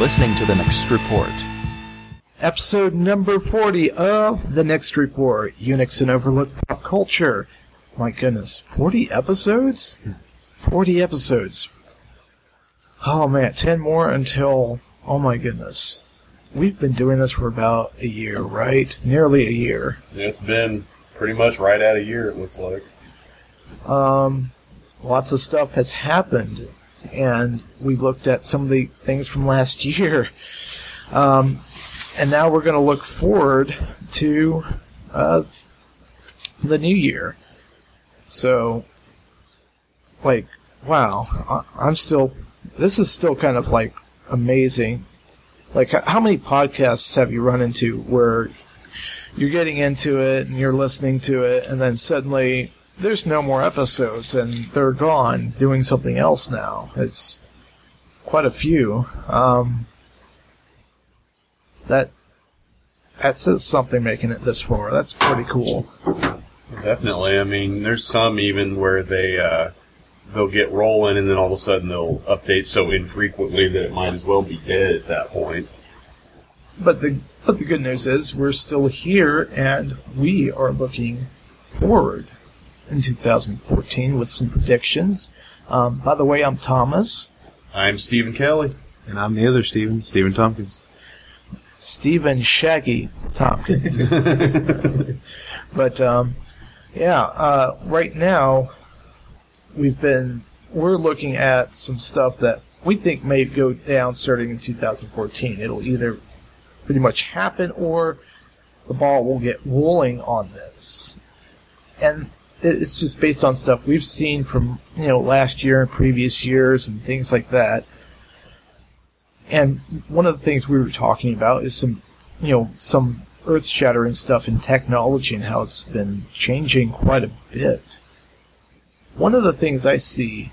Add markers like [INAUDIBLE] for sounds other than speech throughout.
listening to The Next Report. Episode number 40 of The Next Report Unix and Overlook Pop Culture. My goodness, 40 episodes? 40 episodes. Oh man, 10 more until. Oh my goodness. We've been doing this for about a year, right? Nearly a year. It's been pretty much right at a year, it looks like. Um, lots of stuff has happened, and we looked at some of the things from last [LAUGHS] year. Um, and now we're going to look forward to uh, the new year. So, like, wow, I- I'm still. This is still kind of like amazing. Like, how many podcasts have you run into where you're getting into it and you're listening to it, and then suddenly there's no more episodes and they're gone doing something else now? It's quite a few. Um, that that says something making it this far. That's pretty cool. Definitely. I mean, there's some even where they uh, they'll get rolling and then all of a sudden they'll update so infrequently that it might as well be dead at that point. But the but the good news is we're still here and we are looking forward in 2014 with some predictions. Um, by the way, I'm Thomas. I'm Stephen Kelly. And I'm the other Steven, Stephen Tompkins. Stephen Shaggy Tompkins. [LAUGHS] but um, yeah, uh, right now we've been we're looking at some stuff that we think may go down starting in 2014. It'll either pretty much happen or the ball will get rolling on this, and it- it's just based on stuff we've seen from you know last year and previous years and things like that. And one of the things we were talking about is some, you know, some earth shattering stuff in technology and how it's been changing quite a bit. One of the things I see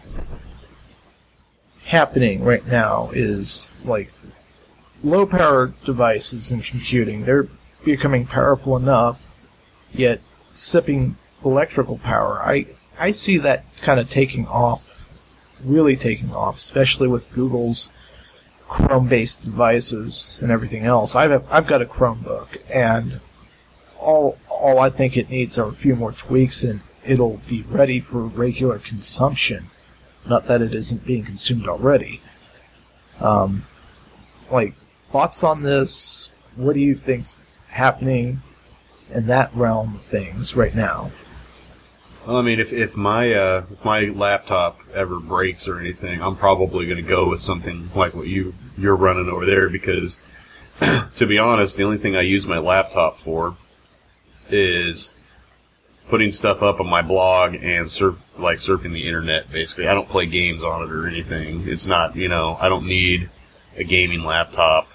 happening right now is like low power devices in computing. They're becoming powerful enough, yet sipping electrical power. I, I see that kind of taking off, really taking off, especially with Google's Chrome-based devices and everything else. I've I've got a Chromebook, and all all I think it needs are a few more tweaks, and it'll be ready for regular consumption. Not that it isn't being consumed already. Um, like thoughts on this? What do you think's happening in that realm of things right now? Well, I mean, if, if my uh, if my laptop ever breaks or anything, I'm probably going to go with something like what you you're running over there because, [CLEARS THROAT] to be honest, the only thing I use my laptop for is putting stuff up on my blog and surf like surfing the internet. Basically, I don't play games on it or anything. It's not you know I don't need a gaming laptop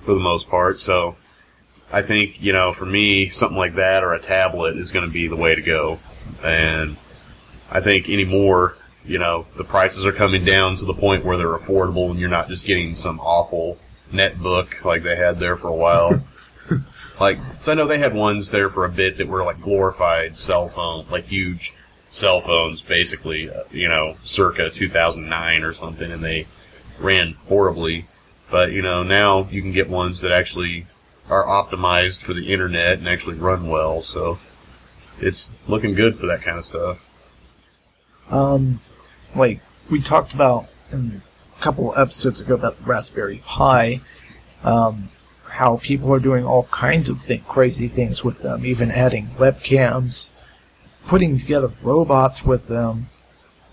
for the most part. So I think you know for me something like that or a tablet is going to be the way to go and I think anymore, you know, the prices are coming down to the point where they're affordable, and you're not just getting some awful netbook like they had there for a while. [LAUGHS] like, so I know they had ones there for a bit that were like glorified cell phone, like huge cell phones, basically, uh, you know, circa 2009 or something, and they ran horribly. But you know, now you can get ones that actually are optimized for the internet and actually run well. So it's looking good for that kind of stuff. Um, like we talked about in a couple episodes ago about the Raspberry Pi, um, how people are doing all kinds of th- crazy things with them, even adding webcams, putting together robots with them,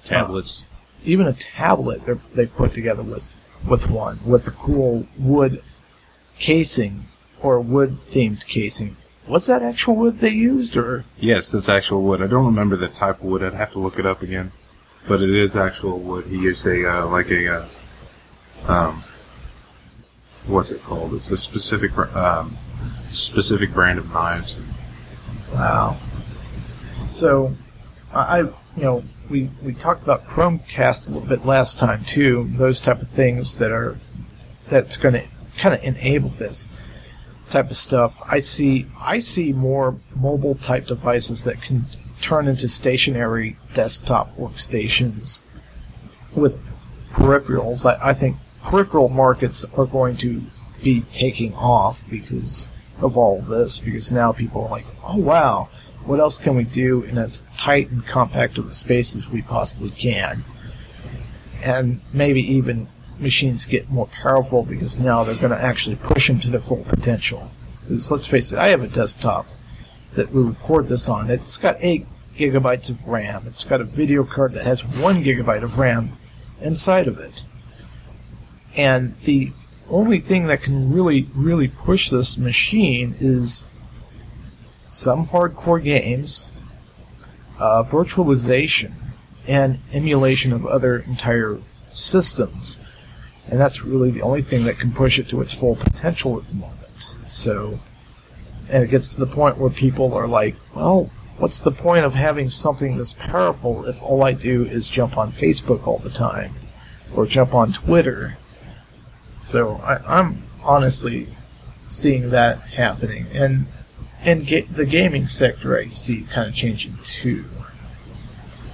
Tablets. even a tablet they're- they put together with with one with a cool wood casing or wood themed casing. Was that actual wood they used, or Yes, that's actual wood. I don't remember the type of wood. I'd have to look it up again. But it is actual wood. He used a, uh, like a, uh, um, what's it called? It's a specific, um, specific brand of knives. Wow. So, I, I- you know, we, we talked about Chromecast a little bit last time too. Those type of things that are that's going to kind of enable this type of stuff. I see I see more mobile type devices that can turn into stationary desktop workstations with peripherals. I, I think peripheral markets are going to be taking off because of all this. Because now people are like, oh wow, what else can we do in as tight and compact of a space as we possibly can? And maybe even machines get more powerful because now they're going to actually push them to their full potential. Because let's face it, I have a desktop that we record this on. It's got 8 gigabytes of RAM. It's got a video card that has 1 gigabyte of RAM inside of it. And the only thing that can really, really push this machine is some hardcore games, uh, virtualization, and emulation of other entire systems. And that's really the only thing that can push it to its full potential at the moment. So, and it gets to the point where people are like, well, what's the point of having something this powerful if all I do is jump on Facebook all the time or jump on Twitter? So I, I'm honestly seeing that happening, and and ga- the gaming sector I see kind of changing too,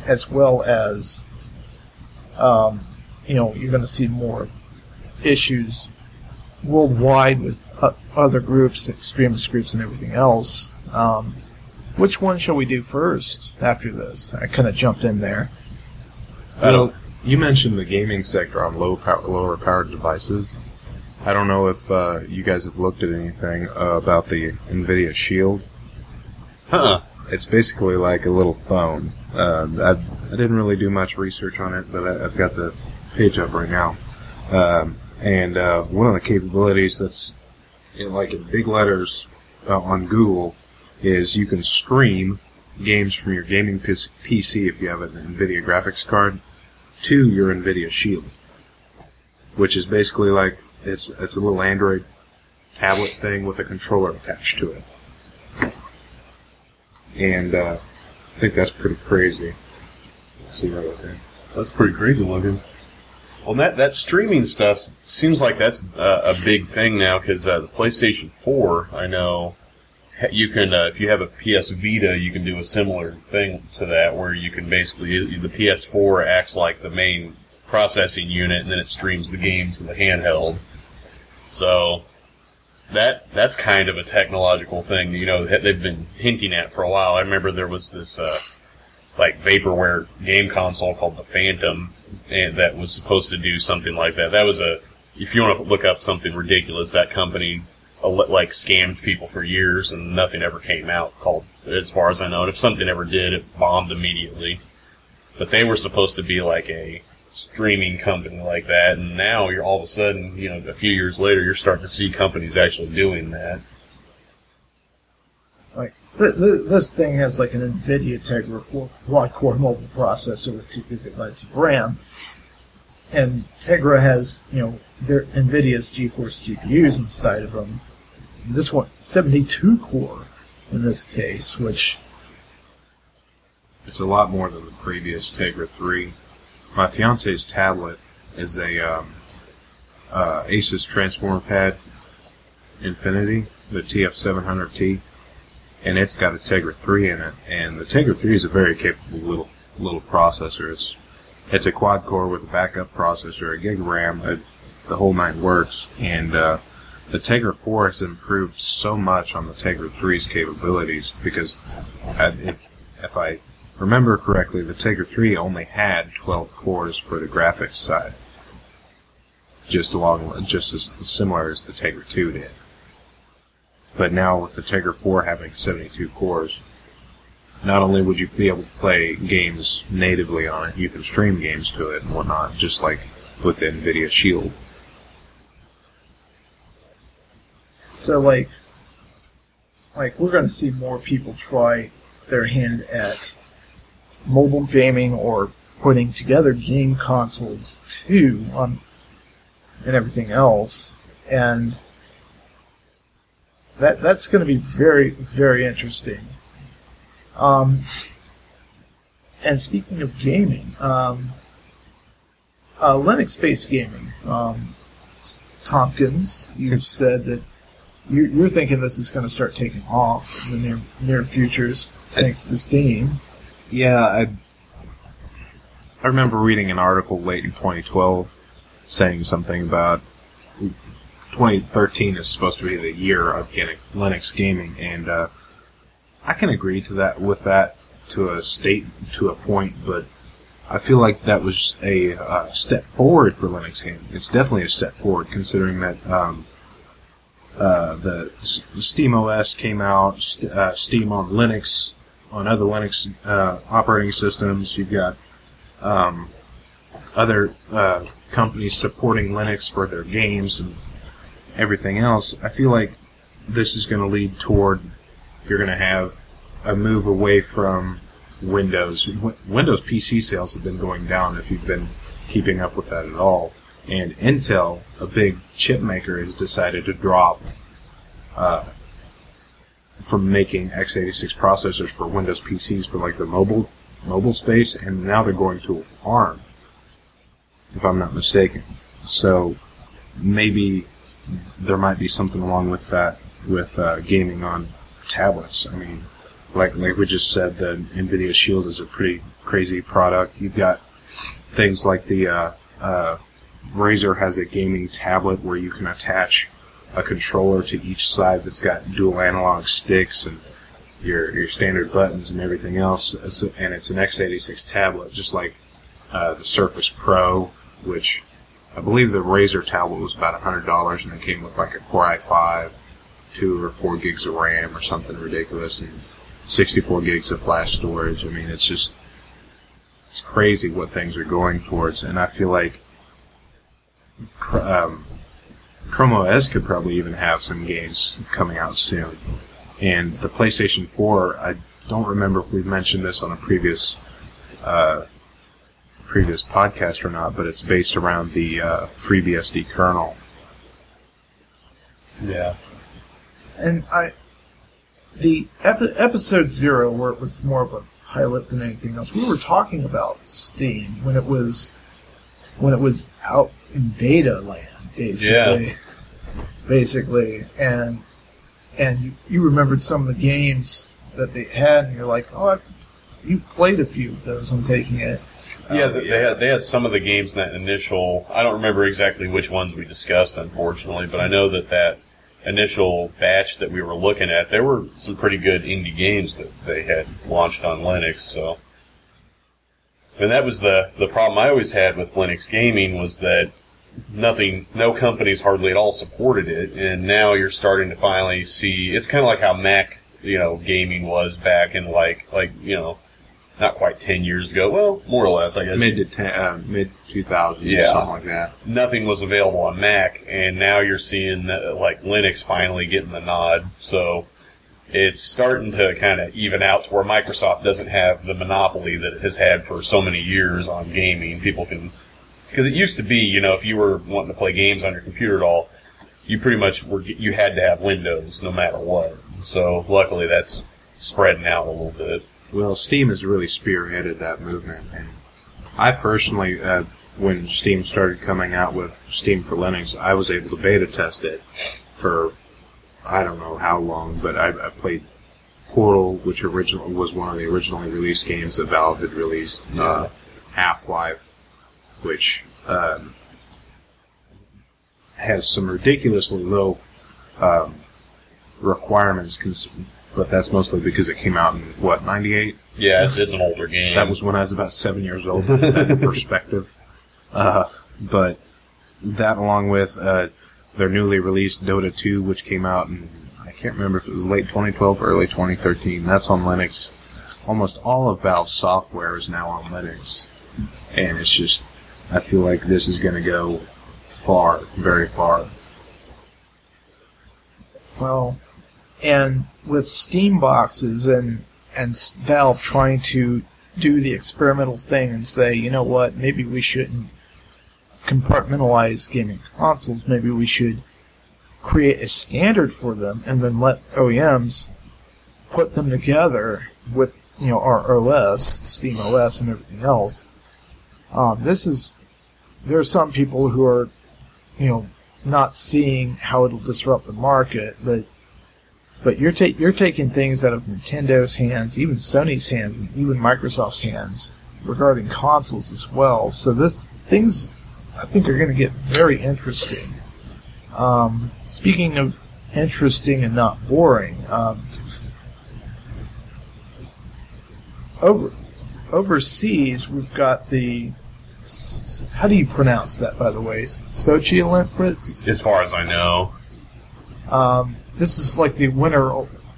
as well as um, you know you're going to see more issues worldwide with uh, other groups, extremist groups, and everything else. Um, which one shall we do first after this? I kind of jumped in there. I don't- you mentioned the gaming sector on low power, lower powered devices. I don't know if uh, you guys have looked at anything uh, about the NVIDIA Shield. Huh. It's basically like a little phone. Uh, I, I didn't really do much research on it, but I, I've got the page up right now. Um, and uh, one of the capabilities that's in, like in big letters uh, on Google is you can stream games from your gaming PC if you have an NVIDIA graphics card to your NVIDIA Shield, which is basically like it's it's a little Android tablet thing with a controller attached to it and uh, I think that's pretty crazy. See right there. That's pretty crazy looking. Well, that that streaming stuff seems like that's uh, a big thing now because uh, the PlayStation 4, I know, you can uh, if you have a PS Vita, you can do a similar thing to that where you can basically the PS4 acts like the main processing unit, and then it streams the games to the handheld. So that that's kind of a technological thing, you know, they've been hinting at for a while. I remember there was this uh, like vaporware game console called the Phantom, and that was supposed to do something like that. That was a if you want to look up something ridiculous, that company li- like scammed people for years, and nothing ever came out. Called as far as I know, and if something ever did, it bombed immediately. But they were supposed to be like a streaming company like that, and now you're all of a sudden, you know, a few years later, you're starting to see companies actually doing that. This thing has like an NVIDIA Tegra quad-core mobile processor with two gigabytes of RAM, and Tegra has you know their NVIDIA's GeForce GPUs inside of them. This one 72 core in this case, which It's a lot more than the previous Tegra 3. My fiance's tablet is a um, uh, Asus Transformer Pad Infinity, the TF700T, and it's got a Tegra 3 in it. And the Tegra 3 is a very capable little little processor. It's it's a quad core with a backup processor, a gig of RAM, uh the whole nine works. And uh, the Tegra 4 has improved so much on the Tegra 3's capabilities because I, if if I remember correctly, the Tegra 3 only had 12 cores for the graphics side, just along just as similar as the Tegra 2 did. But now with the Tegra 4 having 72 cores, not only would you be able to play games natively on it, you can stream games to it and whatnot, just like with the NVIDIA Shield. so like like we're going to see more people try their hand at mobile gaming or putting together game consoles too on and everything else and that that's going to be very very interesting. Um, and speaking of gaming um, uh, linux-based gaming um, tompkins you said that you're, you're thinking this is going to start taking off in the near near futures thanks to steam. Yeah, I I remember reading an article late in 2012 saying something about 2013 is supposed to be the year of Linux gaming, and uh, I can agree to that with that to a state to a point, but I feel like that was a uh, step forward for Linux gaming. It's definitely a step forward considering that um, uh, the Steam OS came out, st- uh, Steam on Linux, on other Linux uh, operating systems. You've got um, other uh, companies supporting Linux for their games and everything else. I feel like this is going to lead toward you're going to have a move away from Windows. Wi- Windows PC sales have been going down if you've been keeping up with that at all. And Intel, a big chip maker, has decided to drop uh, from making x86 processors for Windows PCs for like the mobile mobile space, and now they're going to ARM, if I'm not mistaken. So maybe there might be something along with that with uh, gaming on tablets. I mean, like like we just said, the NVIDIA Shield is a pretty crazy product. You've got things like the uh, uh, Razer has a gaming tablet where you can attach a controller to each side that's got dual analog sticks and your your standard buttons and everything else. And it's an x86 tablet, just like uh, the Surface Pro, which I believe the Razer tablet was about hundred dollars, and it came with like a Core i5, two or four gigs of RAM or something ridiculous, and 64 gigs of flash storage. I mean, it's just it's crazy what things are going towards, and I feel like um, Chrome OS could probably even have some games coming out soon. And the PlayStation 4, I don't remember if we've mentioned this on a previous uh, previous podcast or not, but it's based around the uh, FreeBSD kernel. Yeah. And I, the epi- episode zero, where it was more of a pilot than anything else, we were talking about Steam when it was when it was out in beta land, basically. Basically, and and you, you remembered some of the games that they had, and you're like, oh, I, you played a few of those. I'm taking it. Yeah, th- they had they had some of the games in that initial. I don't remember exactly which ones we discussed, unfortunately, but I know that that initial batch that we were looking at, there were some pretty good indie games that they had launched on Linux. So, and that was the the problem I always had with Linux gaming was that nothing, no companies hardly at all supported it, and now you're starting to finally see. It's kind of like how Mac, you know, gaming was back in like like you know. Not quite ten years ago. Well, more or less, I guess Mid to ten, uh, mid 2000s, Yeah. something like that. nothing was available on Mac, and now you're seeing that, like Linux finally getting the nod. So it's starting to kind of even out to where Microsoft doesn't have the monopoly that it has had for so many years on gaming. People can because it used to be, you know, if you were wanting to play games on your computer at all, you pretty much were you had to have Windows no matter what. So luckily that's spreading out a little bit. Well, Steam has really spearheaded that movement, and I personally, uh, when Steam started coming out with Steam for Linux, I was able to beta test it for I don't know how long, but I, I played Portal, which original was one of the originally released games that Valve had released. Uh, Half Life, which um, has some ridiculously low um, requirements, cons- but that's mostly because it came out in what '98. Yeah, it's it's an older game. That was when I was about seven years old. to put that in perspective. [LAUGHS] Uh, but that, along with uh, their newly released Dota 2, which came out in I can't remember if it was late 2012 or early 2013. That's on Linux. Almost all of Valve's software is now on Linux, and it's just I feel like this is going to go far, very far. Well, and with Steam boxes and and Valve trying to do the experimental thing and say, you know what, maybe we shouldn't compartmentalize gaming consoles. Maybe we should create a standard for them and then let OEMs put them together with you know our OS, Steam OS, and everything else. Um, this is there are some people who are you know not seeing how it'll disrupt the market, but but you're ta- you're taking things out of Nintendo's hands, even Sony's hands, and even Microsoft's hands, regarding consoles as well. So this things I think are going to get very interesting. Um, speaking of interesting and not boring, um, over overseas we've got the how do you pronounce that by the way Sochi Olympics. As far as I know, Um, this is like the winter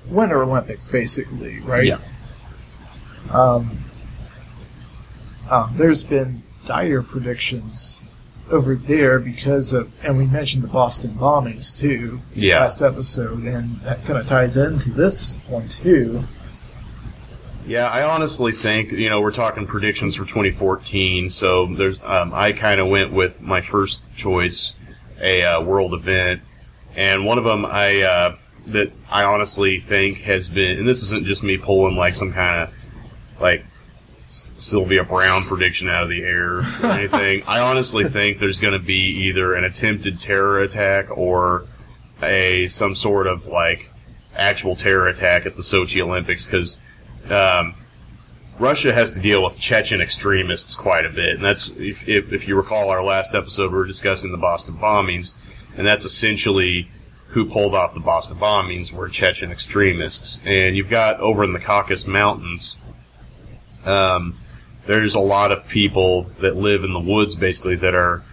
winter Olympics basically, right? Yeah. Um, um, there's been dire predictions over there because of, and we mentioned the Boston bombings too Yeah. last episode, and that kind of ties into this one too. Yeah, I honestly think you know we're talking predictions for 2014. So there's um, I kind of went with my first choice, a uh, world event, and one of them I uh, that I honestly think has been, and this isn't just me pulling like some kind of like Sylvia Browne prediction out of the air or [LAUGHS] anything. I honestly think there's going to be either an attempted terror attack or a some sort of like actual terror attack at the Sochi Olympics because um, Russia has to deal with Chechen extremists quite a bit, and that's if, if, if you recall our last episode, we were discussing the Boston bombings, and that's essentially who pulled off the Boston bombings were Chechen extremists, and you've got over in the Caucasus Mountains. Um, there's a lot of people that live in the woods, basically, that are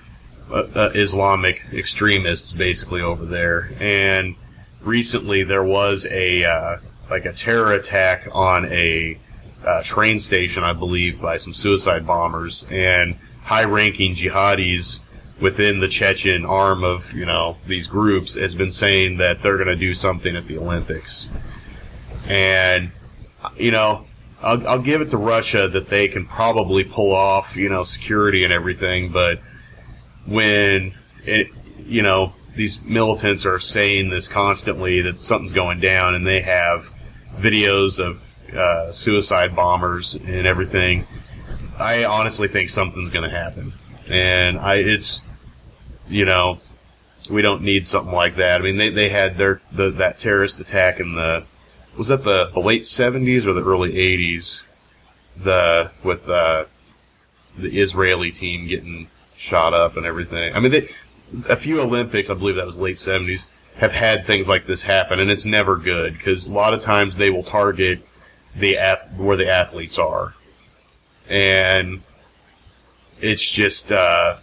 uh, uh, Islamic extremists, basically over there. And recently, there was a uh, like a terror attack on a uh, train station, I believe, by some suicide bombers and high-ranking jihadis within the Chechen arm of you know these groups has been saying that they're going to do something at the Olympics, and you know. I'll, I'll give it to Russia that they can probably pull off, you know, security and everything, but when it, you know, these militants are saying this constantly that something's going down and they have videos of uh, suicide bombers and everything, I honestly think something's going to happen. And I, it's, you know, we don't need something like that. I mean, they, they had their, the, that terrorist attack in the, was that the, the late 70s or the early 80s? The, with, uh, the Israeli team getting shot up and everything. I mean, they, a few Olympics, I believe that was late 70s, have had things like this happen, and it's never good because a lot of times they will target the where the athletes are, and it's just uh,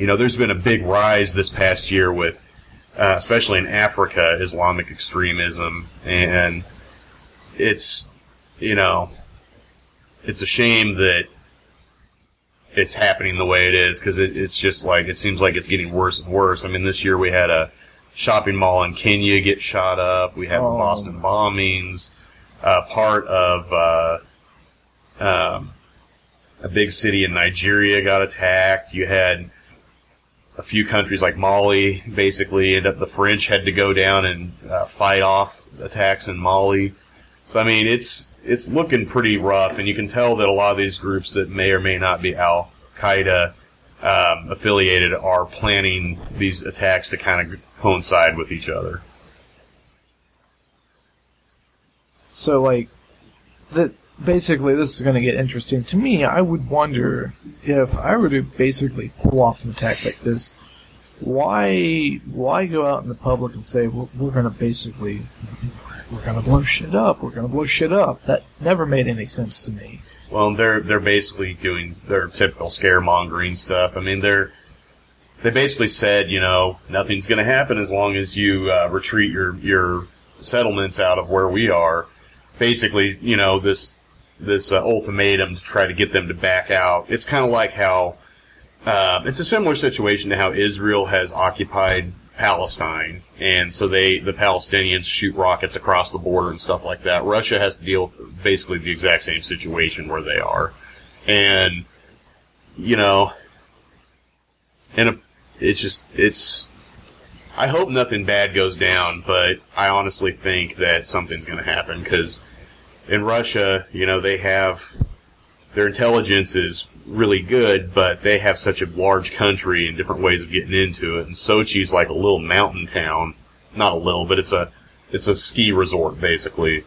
you know there's been a big rise this past year with uh, especially in Africa Islamic extremism, and it's you know it's a shame that it's happening the way it is because it, it's just like it seems like it's getting worse and worse. I mean, this year we had a shopping mall in Kenya get shot up. We had the Oh. Boston bombings. Uh, part of uh, um, a big city in Nigeria got attacked. You had a few countries like Mali basically end up. The French had to go down and uh, fight off attacks in Mali. So I mean, it's it's looking pretty rough, and you can tell that a lot of these groups that may or may not be Al Qaeda um, affiliated are planning these attacks to kind of coincide with each other. So like that basically this is going to get interesting to me. I would wonder if I were to basically pull off an attack like this, why why go out in the public and say we're, we're going to basically we're going to blow shit up, we're going to blow shit up. That never made any sense to me. Well, they're they're basically doing their typical scaremongering stuff. I mean, they're they basically said, you know, nothing's going to happen as long as you uh, retreat your your settlements out of where we are. Basically, you know, this this uh, ultimatum to try to get them to back out. It's kind of like how uh, it's a similar situation to how Israel has occupied Palestine, and so they the Palestinians shoot rockets across the border and stuff like that. Russia has to deal with basically the exact same situation where they are, and you know, and it's just it's. I hope nothing bad goes down, but I honestly think that something's going to happen because in Russia, you know, they have their intelligence is really good, but they have such a large country and different ways of getting into it. And Sochi's like a little mountain town, not a little, but it's a it's a ski resort basically.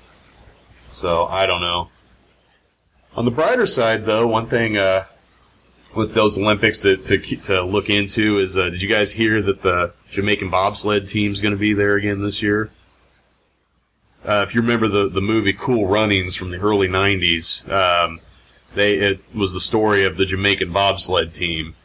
So I don't know. On the brighter side, though, one thing uh, with those Olympics to to, to look into is: uh, Did you guys hear that the Jamaican bobsled team's going to be there again this year? Uh, if you remember the the movie Cool Runnings from the early '90s, um, they it was the story of the Jamaican bobsled team,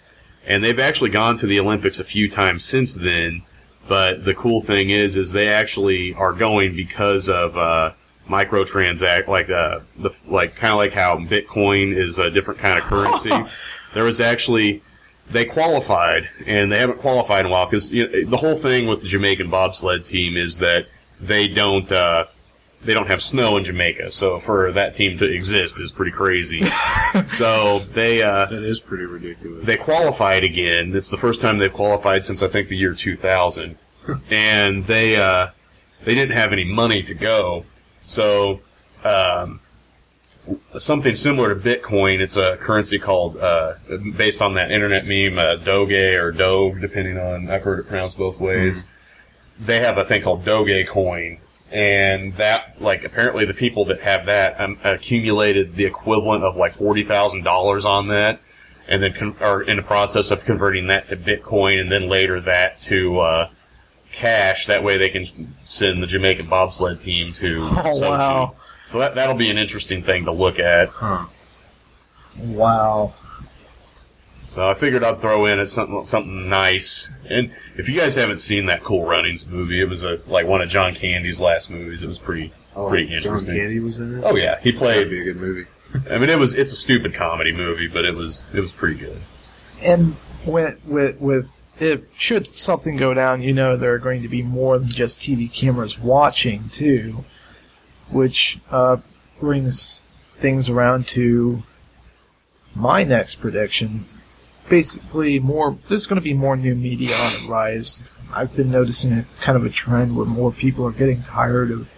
and they've actually gone to the Olympics a few times since then. But the cool thing is, is they actually are going because of uh, microtransact, like uh, the like kind of like how Bitcoin is a different kind of currency. [LAUGHS] there was actually they qualified, and they haven't qualified in a while because you know, the whole thing with the Jamaican bobsled team is that they don't uh, they don't have snow in Jamaica, so for that team to exist is pretty crazy. [LAUGHS] so they uh, That is pretty ridiculous. they qualified again. It's the first time they've qualified since I think the year 2000, [LAUGHS] and they uh, they didn't have any money to go. So um, something similar to Bitcoin. It's a currency called uh, based on that internet meme uh, Doge or Doge, depending on I've heard it pronounced both ways. They have a thing called Dogecoin. And that, like, apparently the people that have that um, accumulated the equivalent of like forty thousand dollars on that, and then con- are in the process of converting that to Bitcoin, and then later that to uh, cash. That way they can send the Jamaican bobsled team to [LAUGHS] Oh, Sochi. wow. So that that'll be an interesting thing to look at. Huh. Wow. So I figured I'd throw in it something something nice. And if you guys haven't seen that Cool Runnings movie, it was a like one of John Candy's last movies. It was pretty pretty interesting. John. Candy was in it. Oh yeah, he that'd played. be a good movie. [LAUGHS] I mean, it was it's a stupid comedy movie, but it was it was pretty good. And with with with if should something go down, you know there are going to be more than just TV cameras watching too, which uh, brings things around to my next prediction. Basically, more there's going to be more new media on the rise. I've been noticing a kind of a trend where more people are getting tired of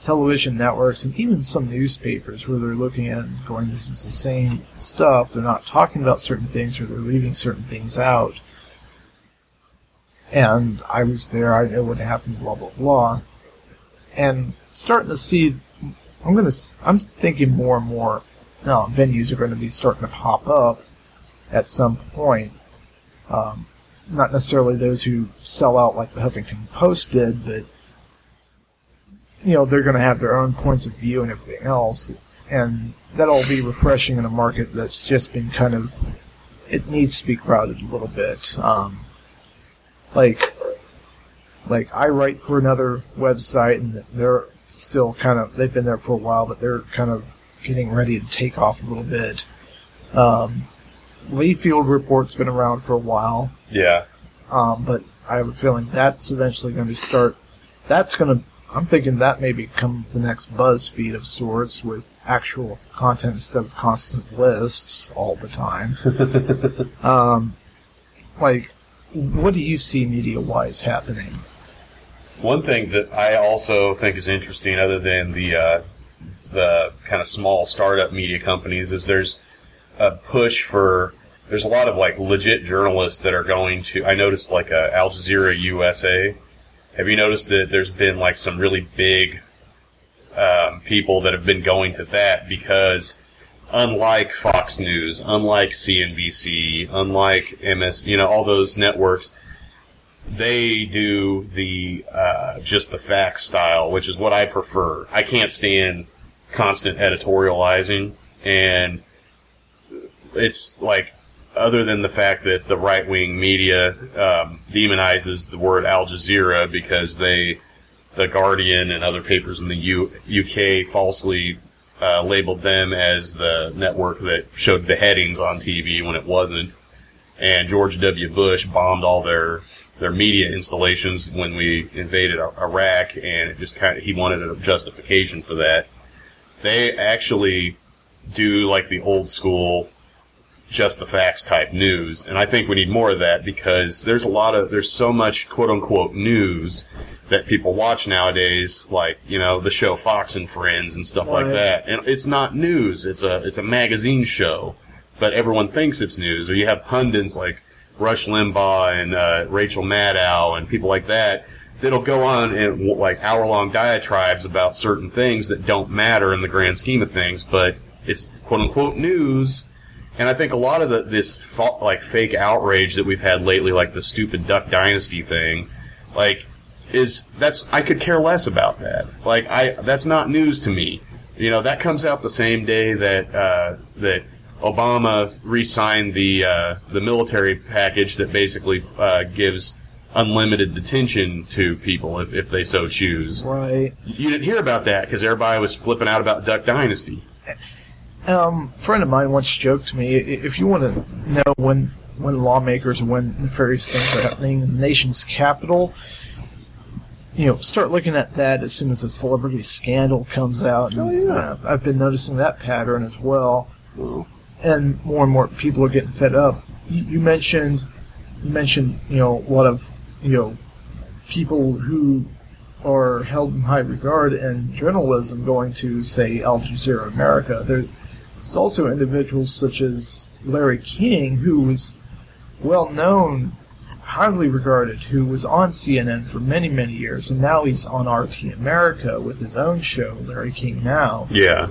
television networks and even some newspapers where they're looking at and going, this is the same stuff. They're not talking about certain things or they're leaving certain things out. And I was there, I know what happened, blah, blah, blah. And starting to see, I'm gonna, s- I'm thinking more and more, no, venues are going to be starting to pop up at some point. Um, not necessarily those who sell out like the Huffington Post did, but you know they're going to have their own points of view and everything else, and that'll be refreshing in a market that's just been kind of it needs to be crowded a little bit. Um, like, like I write for another website, and they're still kind of they've been there for a while, but they're kind of getting ready to take off a little bit. Um, Lee Field Report's been around for a while. Yeah, Um, but I have a feeling that's eventually going to start. That's going to. I'm thinking that may become the next BuzzFeed of sorts with actual content instead of constant lists all the time. [LAUGHS] um, like, what do you see media wise happening? One thing that I also think is interesting, other than the uh, the kind of small startup media companies, is there's a push for. There's a lot of like legit journalists that are going to. I noticed like uh, Al Jazeera USA. Have you noticed that there's been like some really big um, people that have been going to that because unlike Fox News, unlike CNBC, unlike MS, you know, all those networks, they do the uh, just the facts style, which is what I prefer. I can't stand constant editorializing, and it's like other than the fact that the right wing media um, demonizes the word Al Jazeera because they, the Guardian and other papers in the U- UK falsely uh, labeled them as the network that showed beheadings on TV when it wasn't, and George W. Bush bombed all their their media installations when we invaded Iraq, and it just kind of he wanted a justification for that. They actually do like the old school just the facts type news. And I think we need more of that because there's a lot of, there's so much quote unquote news that people watch nowadays, like, you know, the show Fox and Friends and stuff like that. And it's not news. It's a, it's a magazine show, but everyone thinks it's news. Or you have pundits like Rush Limbaugh and, uh, Rachel Maddow and people like that that'll go on and like hour long diatribes about certain things that don't matter in the grand scheme of things, but it's quote unquote news. And I think a lot of the, this fa- like fake outrage that we've had lately, like the stupid Duck Dynasty thing, like is that's I could care less about that. Like I that's not news to me. You know that comes out the same day that uh, that Obama re-signed the uh, the military package that basically uh, gives unlimited detention to people if, if they so choose. Right. You didn't hear about that because everybody was flipping out about Duck Dynasty. Um, a friend of mine once joked to me, if you want to know when when lawmakers and when nefarious things are happening in the nation's capital, you know, start looking at that as soon as a celebrity scandal comes out. And, Oh, yeah. uh, I've been noticing that pattern as well, and more and more people are getting fed up. You, you mentioned, you mentioned, you know, a lot of, you know, people who are held in high regard in journalism going to, say, Al Jazeera America. There, there's also individuals such as Larry King, who was well known, highly regarded, who was on CNN for many, many years, and now he's on RT America with his own show, Larry King Now. Yeah.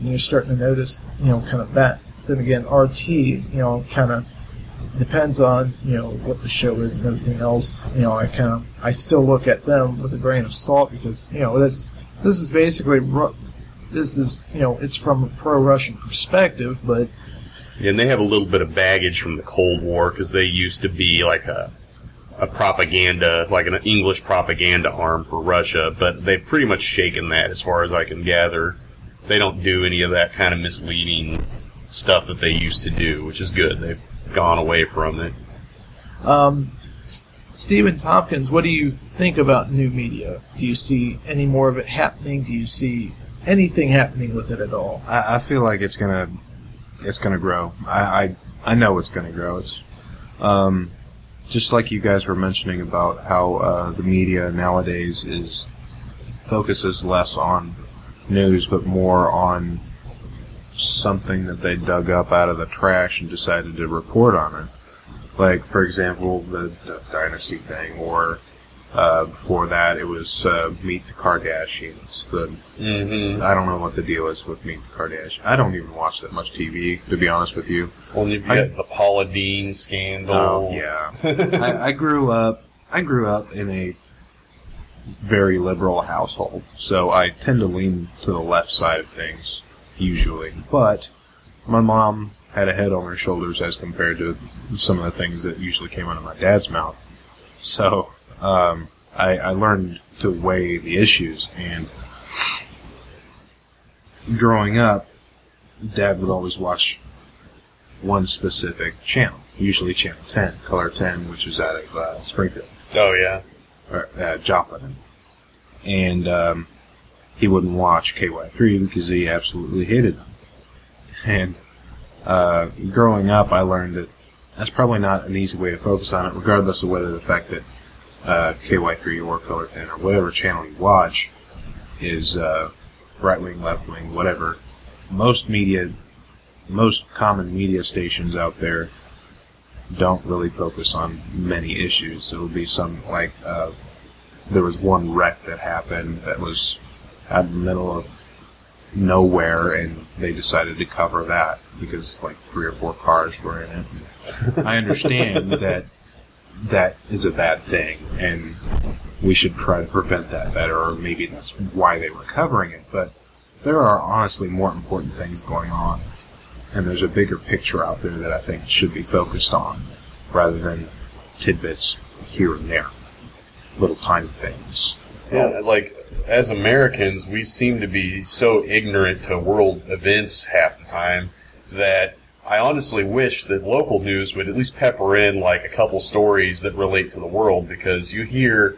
And you're starting to notice, you know, kind of that. Then again, RT, you know, kind of depends on, you know, what the show is and everything else. You know, I kind of, I still look at them with a grain of salt because, you know, this, this is basically, Ru- this is, you know, it's from a pro-Russian perspective, but And they have a little bit of baggage from the Cold War because they used to be like a a propaganda, like an English propaganda arm for Russia, but they've pretty much shaken that as far as I can gather. They don't do any of that kind of misleading stuff that they used to do, which is good. They've gone away from it. Um, S- Stephen Tompkins, what do you think about new media? Do you see any more of it happening? Do you see anything happening with it at all? I, I feel like it's gonna it's gonna grow. I I, I know it's gonna grow. It's um, just like you guys were mentioning about how uh, the media nowadays is focuses less on news but more on something that they dug up out of the trash and decided to report on it. Like for example, the, the dynasty thing, or uh, before that, it was uh, Meet the Kardashians. The Mm-hmm. I don't know what the deal is with Meet the Kardashians. I don't even watch that much TV, to be honest with you. Well, you've I- got the Paula Deen scandal. Oh yeah, [LAUGHS] I, I grew up. I grew up in a very liberal household, so I tend to lean to the left side of things usually. But my mom had a head on her shoulders as compared to some of the things that usually came out of my dad's mouth. So um, I, I learned to weigh the issues, and growing up, Dad would always watch one specific channel, usually Channel 10, KOLR 10, which was out of uh, Springfield, Oh yeah. or uh, Joplin. And um, he wouldn't watch KY3 because he absolutely hated them. And uh, growing up, I learned that that's probably not an easy way to focus on it, regardless of whether the fact that uh, KY3 or KOLR 10 or whatever channel you watch is uh, right wing, left wing, whatever. Most media, most common media stations out there don't really focus on many issues. It'll be some like uh, there was one wreck that happened that was out in the middle of nowhere, and they decided to cover that because like three or four cars were in it. [LAUGHS] I understand that that is a bad thing, and we should try to prevent that better, or maybe that's why they were covering it. But there are honestly more important things going on, and there's a bigger picture out there that I think should be focused on, rather than tidbits here and there, little tiny things. Yeah, like as Americans, we seem to be so ignorant to world events half the time that I honestly wish that local news would at least pepper in like a couple stories that relate to the world because you hear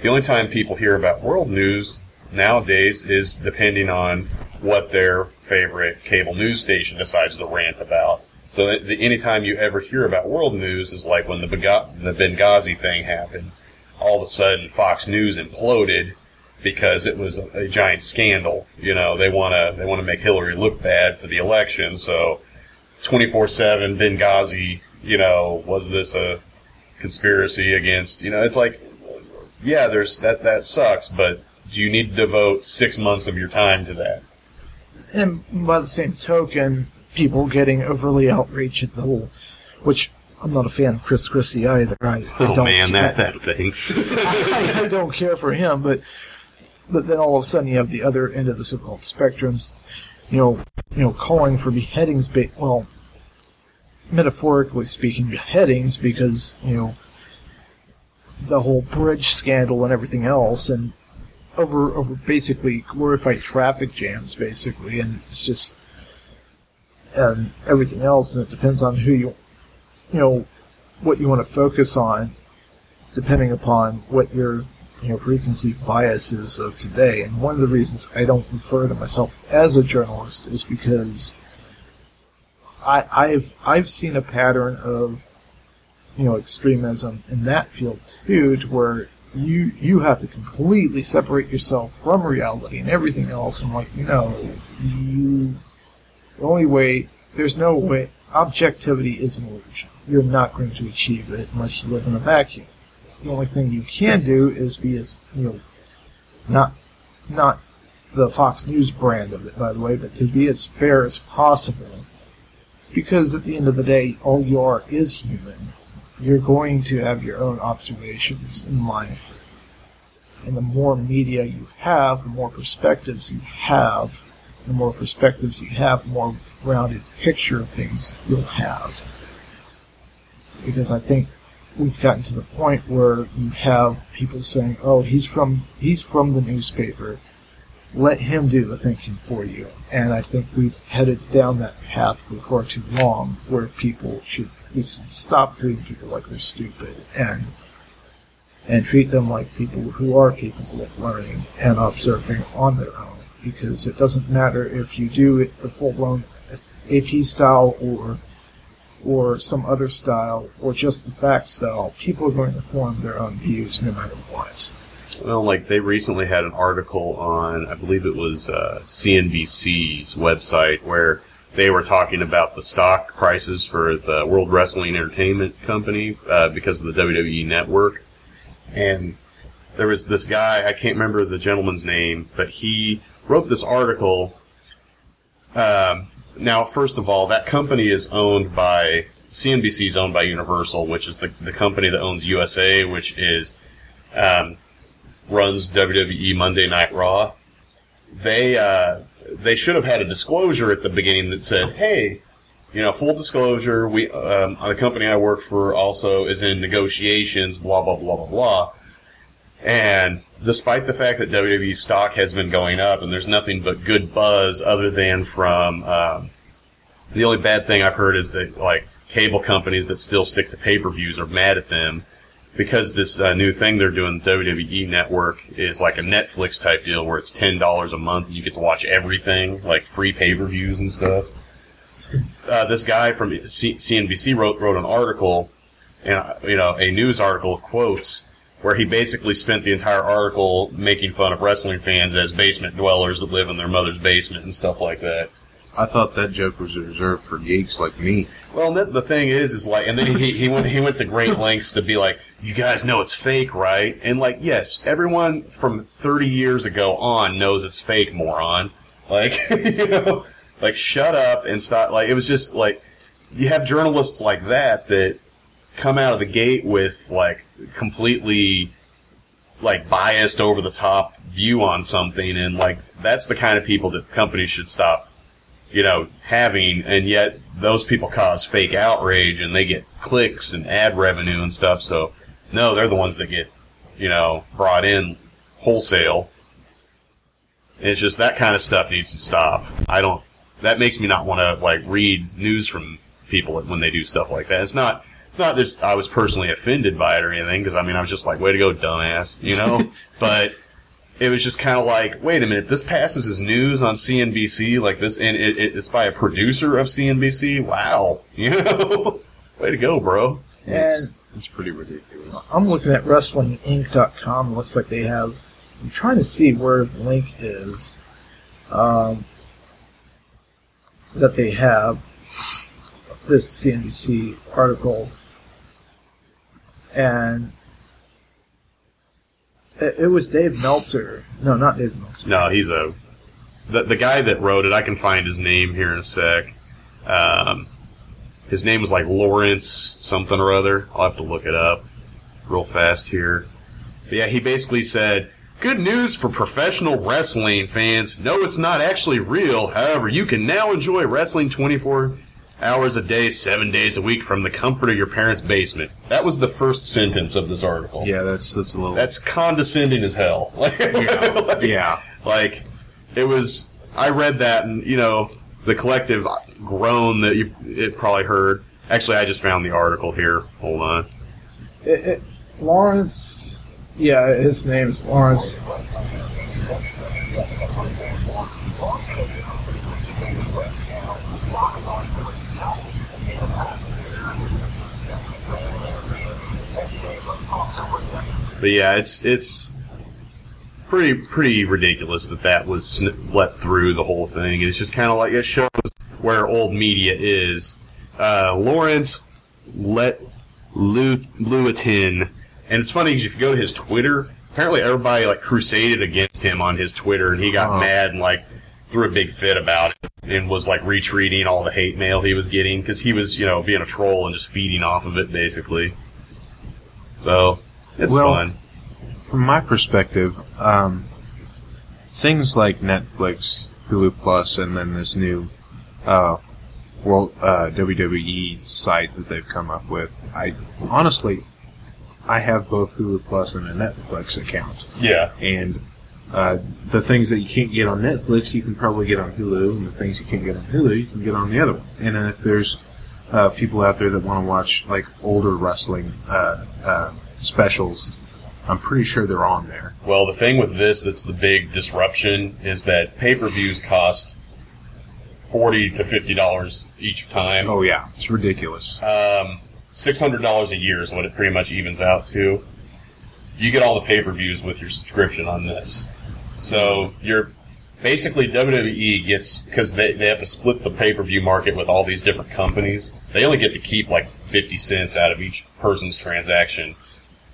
the only time people hear about world news nowadays is depending on what their favorite cable news station decides to rant about. So the, anytime you ever hear about world news is like when the Benghazi thing happened all of a sudden Fox News imploded because it was a, a giant scandal. You know, they want to they want to make Hillary look bad for the election, so 24/7 Benghazi, you know, was this a conspiracy against, you know, it's like yeah, there's that that sucks, but do you need to devote 6 months of your time to that? and by the same token, people getting overly outraged at the whole, which I'm not a fan of Chris Christie either. I, I Oh don't man, care- that that thing. [LAUGHS] I, I don't care for him, but but then all of a sudden you have the other end of the so-called spectrums, you know, you know, calling for beheadings. Ba- well, metaphorically speaking, beheadings because you know the whole bridge scandal and everything else, and over over basically glorified traffic jams, basically, and it's just and everything else, and it depends on who you you know what you want to focus on depending upon what your you know preconceived biases of today. And one of the reasons I don't refer to myself as a journalist is because I, I've I've seen a pattern of you know extremism in that field too, to where you you have to completely separate yourself from reality and everything else. And like you know, you the only way there's no way objectivity is an illusion. You're not going to achieve it unless you live in a vacuum the only thing you can do is be as you know not not the Fox News brand of it by the way, but to be as fair as possible. Because at the end of the day, all you are is human. You're going to have your own observations in life. And the more media you have, the more perspectives you have. The more perspectives you have, the more rounded picture of things you'll have. Because I think we've gotten to the point where you have people saying, "Oh, he's from he's from the newspaper. Let him do the thinking for you." And I think we've headed down that path for far too long, where people should we stop treating people like they're stupid and and treat them like people who are capable of learning and observing on their own. Because it doesn't matter if you do it the full blown AP style or or some other style, or just the fact style, people are going to form their own views no matter what. Well, like they recently had an article on, I believe it was uh, CNBC's website, where they were talking about the stock prices for the World Wrestling Entertainment Company uh, because of the WWE Network, and there was this guy I can't remember the gentleman's name, but he wrote this article. Um, now, first of all, that company is owned by CNBC is owned by Universal, which is the the company that owns USA, which is um, runs WWE Monday Night Raw. They uh, they should have had a disclosure at the beginning that said, "Hey, you know, full disclosure, we um, the company I work for also is in negotiations, blah blah blah blah blah." And despite the fact that WWE stock has been going up, and there's nothing but good buzz other than from um, the only bad thing I've heard is that like cable companies that still stick to pay per views are mad at them because this uh, new thing they're doing, the WWE Network, is like a Netflix type deal where it's ten dollars a month and you get to watch everything, like free pay per views and stuff. Uh, this guy from C- CNBC wrote wrote an article, and you know, a news article with quotes where he basically spent the entire article making fun of wrestling fans as basement dwellers that live in their mother's basement and stuff like that. I thought that joke was reserved for geeks like me. Well, the, the thing is, is like, and then he, he went he went to great lengths to be like, you guys know it's fake, right? And like, yes, everyone from 30 years ago on knows it's fake, moron. Like, [LAUGHS] you know, like shut up and stop. Like, it was just like, you have journalists like that that come out of the gate with like completely like biased over the top view on something, and like that's the kind of people that companies should stop you know, having, and yet those people cause fake outrage and they get clicks and ad revenue and stuff. So, no, they're the ones that get, you know, brought in wholesale. and It's just that kind of stuff needs to stop. I don't, that makes me not want to, like, read news from people when they do stuff like that. It's not, not that I was personally offended by it or anything, because I mean, I was just like, way to go, dumbass, you know? [LAUGHS] but, it was just kind of like, wait a minute, this passes as news on CNBC, like this, and it, it, it's by a producer of CNBC. Wow, [LAUGHS] you know, way to go, bro. It's, And it's pretty ridiculous. I'm looking at WrestlingInc.com. Looks like they have. I'm trying to see where the link is. Um, that they have this CNBC article, and it, it was Dave Meltzer. No, not Dave Meltzer. No, he's a the the guy that wrote it. I can find his name here in a sec. Um, his name was like Lawrence something or other. I'll have to look it up real fast here. But yeah, he basically said, "Good news for professional wrestling fans. No, it's not actually real. However, you can now enjoy wrestling 24 hours a day, seven days a week from the comfort of your parents' basement." That was the first sentence of this article. Yeah, that's that's a little. That's condescending as hell. [LAUGHS] yeah. yeah. Like, it was. I read that, and you know, the collective groan that you it probably heard. Actually, I just found the article here. Hold on. It, it, Lawrence. Yeah, his name's Lawrence. But yeah, it's it's pretty pretty ridiculous that that was let through the whole thing. It's just kind of like it shows where old media is. Uh, Lawrence let Lew- Lewitinn, and it's funny because if you go to his Twitter, apparently everybody like crusaded against him on his Twitter, and he got Oh. mad and like threw a big fit about it and was like retweeting all the hate mail he was getting because he was you know being a troll and just feeding off of it basically. So it's Well, fun. From my perspective, um, things like Netflix, Hulu Plus, and then this new uh, World uh, WWE site that they've come up with, I honestly, I have both Hulu Plus and a Netflix account, Yeah. and uh, the things that you can't get on Netflix, you can probably get on Hulu, and the things you can't get on Hulu, you can get on the other one. And then if there's uh, people out there that want to watch like older wrestling uh, uh, specials, I'm pretty sure they're on there. Well, the thing with this that's the big disruption is that pay per views cost forty to fifty dollars each time. Oh yeah, it's ridiculous. Um, six hundred dollars a year is what it pretty much evens out to. You get all the pay per views with your subscription on this, so you're basically WWE gets because they they have to split the pay per view market with all these different companies. They only get to keep like fifty cents out of each person's transaction.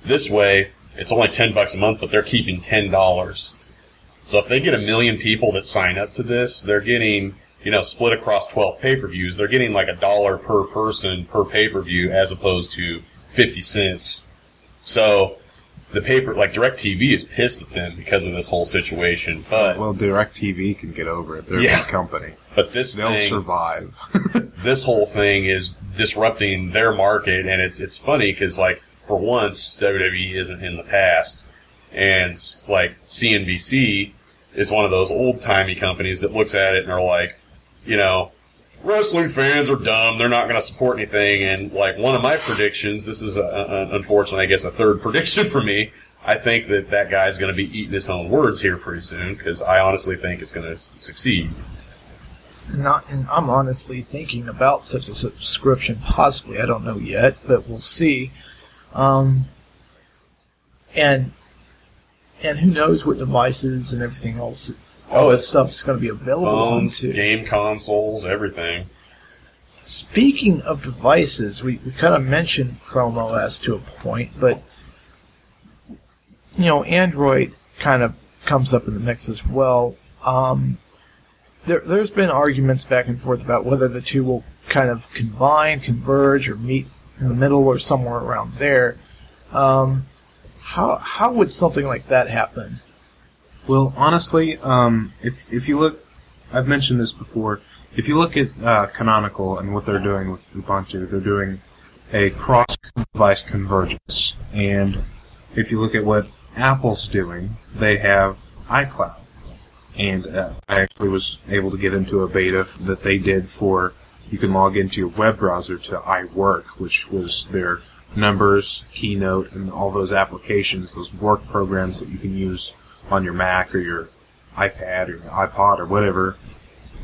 This way, it's only ten bucks a month, but they're keeping ten dollars. So if they get a million people that sign up to this, they're getting, you know, split across 12 pay-per-views, they're getting like a dollar per person per pay-per-view as opposed to 50 cents. So the paper, like DirecTV is pissed at them because of this whole situation. But, Well, DirecTV can get over it. They're Yeah. a big company. but this They'll thing, survive. [LAUGHS] this whole thing is disrupting their market, and it's it's funny because like for once WWE isn't in the past, and like CNBC is one of those old timey companies that looks at it and are like, you know, wrestling fans are dumb; they're not going to support anything. And like one of my predictions, this is a, a, unfortunately, I guess, a third [LAUGHS] prediction for me. I think that that guy's going to be eating his own words here pretty soon because I honestly think it's going to succeed. Not, and I'm honestly thinking about such a subscription. Possibly, I don't know yet, but we'll see. Um, and and who knows what devices and everything else. All Oh, that it's stuff is going to be available on Phones, game consoles, everything. Speaking of devices, we, we kind of mentioned Chrome OS to a point, but you know, Android kind of comes up in the mix as well. Um, there, there's been arguments back and forth about whether the two will kind of combine, converge, or meet in the middle or somewhere around there. Um, how how would something like that happen? Well, honestly, um, if if you look, I've mentioned this before. If you look at uh, Canonical and what they're doing with Ubuntu, they're doing a cross-device convergence. And if you look at what Apple's doing, they have iCloud. And uh, I actually was able to get into a beta that they did for you can log into your web browser to iWork, which was their numbers, Keynote, and all those applications, those work programs that you can use on your Mac or your iPad or your iPod or whatever,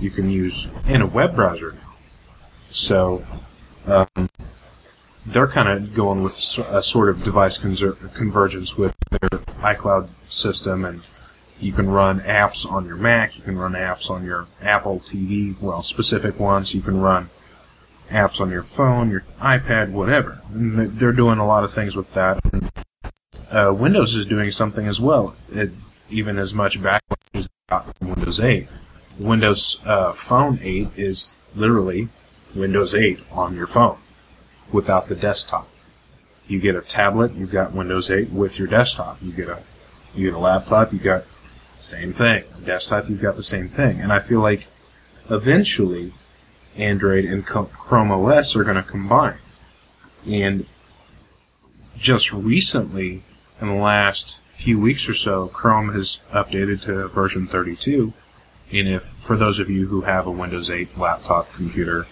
you can use in a web browser now. So um, they're kind of going with a sort of device conser- convergence with their iCloud system, and you can run apps on your Mac, you can run apps on your Apple TV, well, specific ones, you can run apps on your phone, your iPad, whatever. And they're doing a lot of things with that. Uh, Windows is doing something as well, it, even as much backlash as got from Windows 8. Windows uh, Phone 8 is literally Windows 8 on your phone without the desktop. You get a tablet, you've got Windows 8 with your desktop. You get a you get a laptop, you got same thing. Desktop, you've got the same thing. And I feel like eventually Android and Chrome OS are going to combine. And just recently, in the last few weeks or so, Chrome has updated to version 32. And if, for those of you who have a Windows 8 laptop computer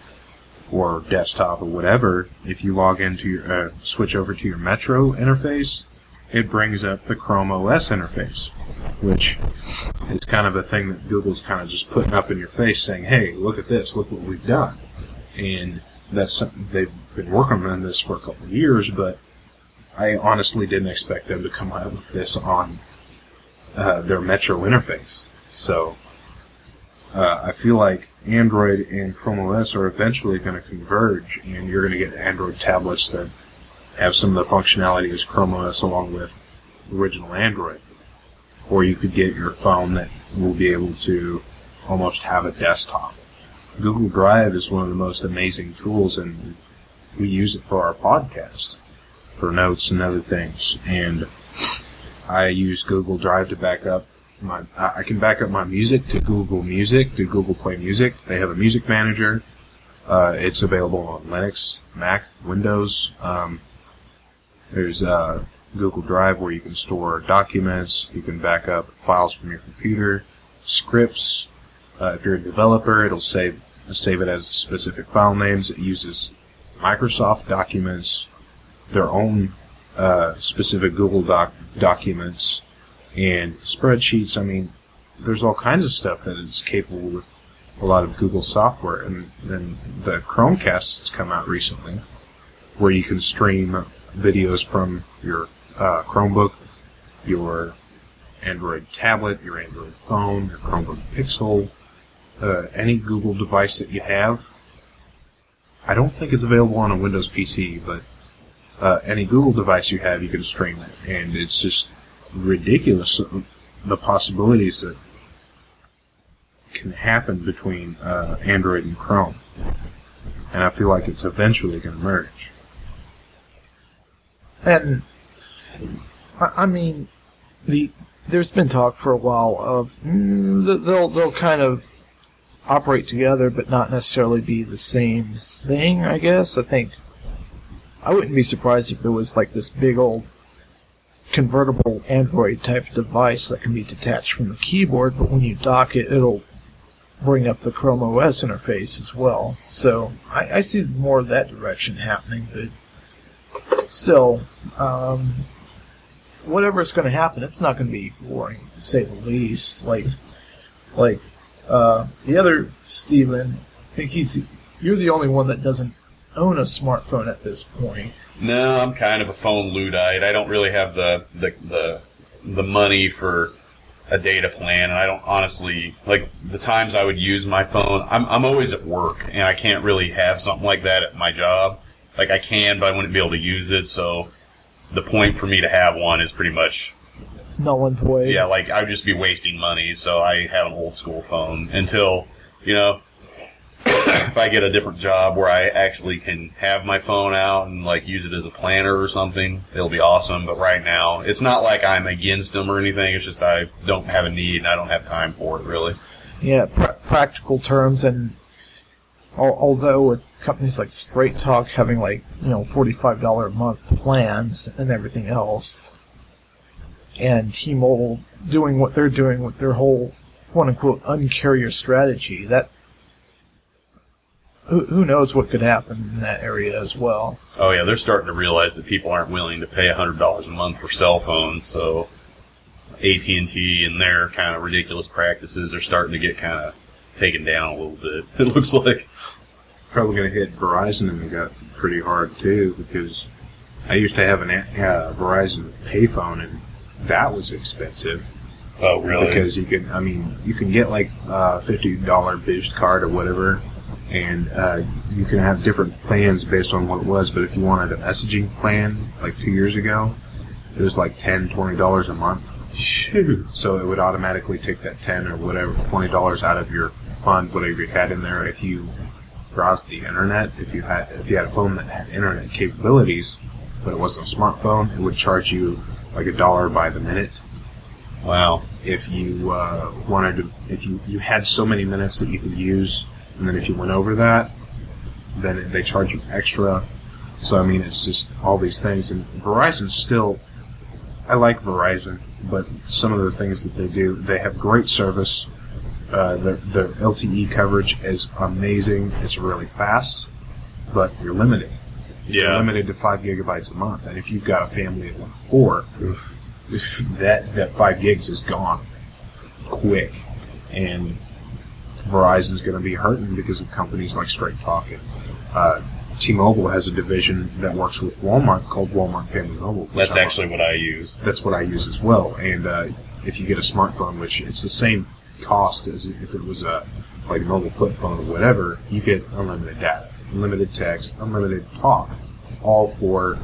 or desktop or whatever, if you log into your, uh, switch over to your Metro interface, it brings up the Chrome OS interface, which is kind of a thing that Google's kind of just putting up in your face saying, hey, look at this, look what we've done. And that's something they've been working on this for a couple of years, but I honestly didn't expect them to come out with this on uh, their Metro interface. So uh, I feel like Android and Chrome OS are eventually going to converge, and you're going to get Android tablets that have some of the functionality as Chrome OS along with original Android. Or you could get your phone that will be able to almost have a desktop. Google Drive is one of the most amazing tools, and we use it for our podcast for notes and other things. And I use Google Drive to back up my. I can back up my music to Google Music, to Google Play Music. They have a music manager. Uh, it's available on Linux, Mac, Windows. Um, there's uh, Google Drive where you can store documents. You can back up files from your computer, scripts. Uh, if you're a developer, it'll save save it as specific file names. It uses Microsoft documents, their own uh, specific Google Doc documents, and spreadsheets. I mean, there's all kinds of stuff that is capable with a lot of Google software. And then the Chromecast has come out recently, where you can stream videos from your uh, Chromebook, your Android tablet, your Android phone, your Chromebook Pixel, uh, any Google device that you have. I don't think it's available on a Windows PC, but uh, any Google device you have, you can stream it, and it's just ridiculous uh, the possibilities that can happen between uh, Android and Chrome. And I feel like it's eventually going to merge. And I, mean, the there's been talk for a while of mm, they'll they'll kind of operate together, but not necessarily be the same thing. I guess I think I wouldn't be surprised if there was like this big old convertible Android type device that can be detached from the keyboard, but when you dock it, it'll bring up the Chrome OS interface as well. So I, I see more of that direction happening, but still, um, whatever's going to happen, it's not going to be boring to say the least. Like, like uh, the other Steven, I think he's you're the only one that doesn't own a smartphone at this point. No, I'm kind of a phone luddite. I don't really have the the the, the money for a data plan, and I don't honestly like the times I would use my phone. I'm I'm always at work, and I can't really have something like that at my job. Like I can, but I wouldn't be able to use it. So the point for me to have one is pretty much Null and void. yeah, like I would just be wasting money. So I have an old school phone until you know [COUGHS] if I get a different job where I actually can have my phone out and like use it as a planner or something, it'll be awesome. But right now, it's not like I'm against them or anything. It's just I don't have a need and I don't have time for it really. Yeah, pr- practical terms, and al- although with companies like Straight Talk having like you know forty-five dollar a month plans and everything else, and T-Mobile doing what they're doing with their whole quote unquote uncarrier strategy, that who, who knows what could happen in that area as well. Oh yeah, they're starting to realize that people aren't willing to pay hundred dollars a month for cell phones. So AT and T and their kind of ridiculous practices are starting to get kind of taken down a little bit. [LAUGHS] It looks like. Probably going to hit Verizon and it got pretty hard too because I used to have an uh, Verizon payphone and that was expensive. Oh really? because you can I mean you can get like a fifty dollar boost card or whatever and uh, you can have different plans based on what it was but if you wanted a messaging plan like two years ago it was like 10 20 dollars a month Shoot. So it would automatically take that ten or whatever twenty dollars out of your fund, whatever you had in there. If you browsed the internet, if you had if you had a phone that had internet capabilities, but it wasn't a smartphone, it would charge you like a dollar by the minute. Wow. If you uh, wanted to, if you you had so many minutes that you could use, and then if you went over that, then they charge you extra. So I mean, it's just all these things, and Verizon's still. I like Verizon, but some of the things that they do, they have great service. Uh, their, their LTE coverage is amazing. It's really fast, but you're limited. You're Yeah. limited to five gigabytes a month, and if you've got a family of like four, that that five gigs is gone quick, and Verizon's going to be hurting because of companies like Straight Talk. And, uh, T-Mobile has a division that works with Walmart called Walmart Family Mobile. That's I'm- actually what I use. that's what I use as well. And uh, if you get a smartphone, which it's the same cost as if it was a like a mobile flip phone or whatever, you get unlimited data, unlimited text, unlimited talk, all for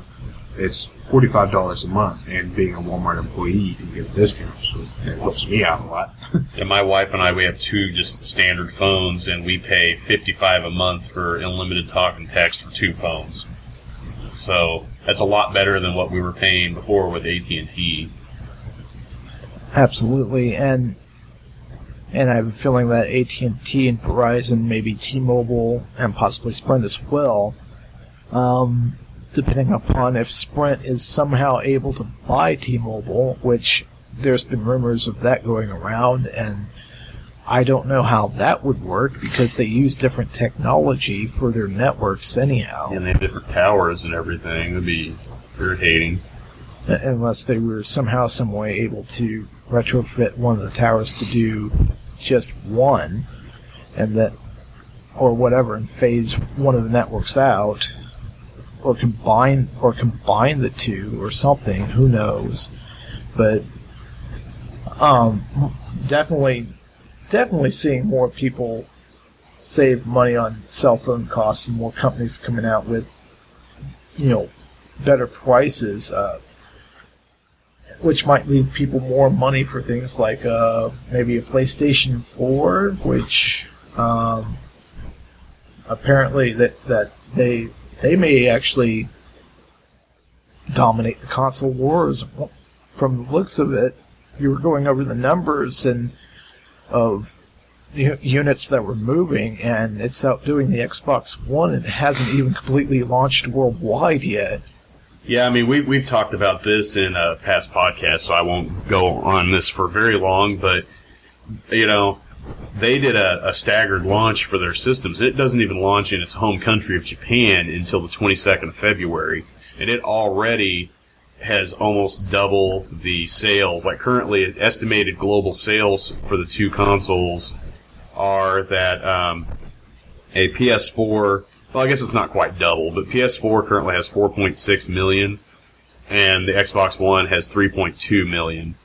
it's forty five dollars a month. And being a Walmart employee, you can get a discount, so it helps me out a lot. [LAUGHS] And my wife and I, we have two just standard phones, and we pay fifty-five a month for unlimited talk and text for two phones. So that's a lot better than what we were paying before with AT and T. Absolutely, and and I have a feeling that AT and T and Verizon, maybe T-Mobile, and possibly Sprint as well, um, depending upon if Sprint is somehow able to buy T-Mobile, which there's been rumors of that going around, and I don't know how that would work because they use different technology for their networks anyhow. And they have different towers and everything. It'd be irritating. unless they were somehow, some way able to retrofit one of the towers to do just one, and that, or whatever, and phase one of the networks out, or combine, or combine the two, or something. Who knows? But um, definitely, definitely seeing more people save money on cell phone costs, and more companies coming out with, you know, better prices. Uh, which might leave people more money for things like uh, maybe a PlayStation 4, which um, apparently that that they they may actually dominate the console wars. From the looks of it, you were going over the numbers and of units that were moving, and it's outdoing the Xbox One, and it hasn't even completely launched worldwide yet. Yeah, I mean, we, we've talked about this in a past podcast, so I won't go on this for very long, but, you know, they did a, a staggered launch for their systems. It doesn't even launch in its home country of Japan until the 22nd of February, and it already has almost double the sales. Like currently, estimated global sales for the two consoles are that um, a PS4. Well, I guess it's not quite double, but PS4 currently has 4.6 million, and the Xbox One has 3.2 million.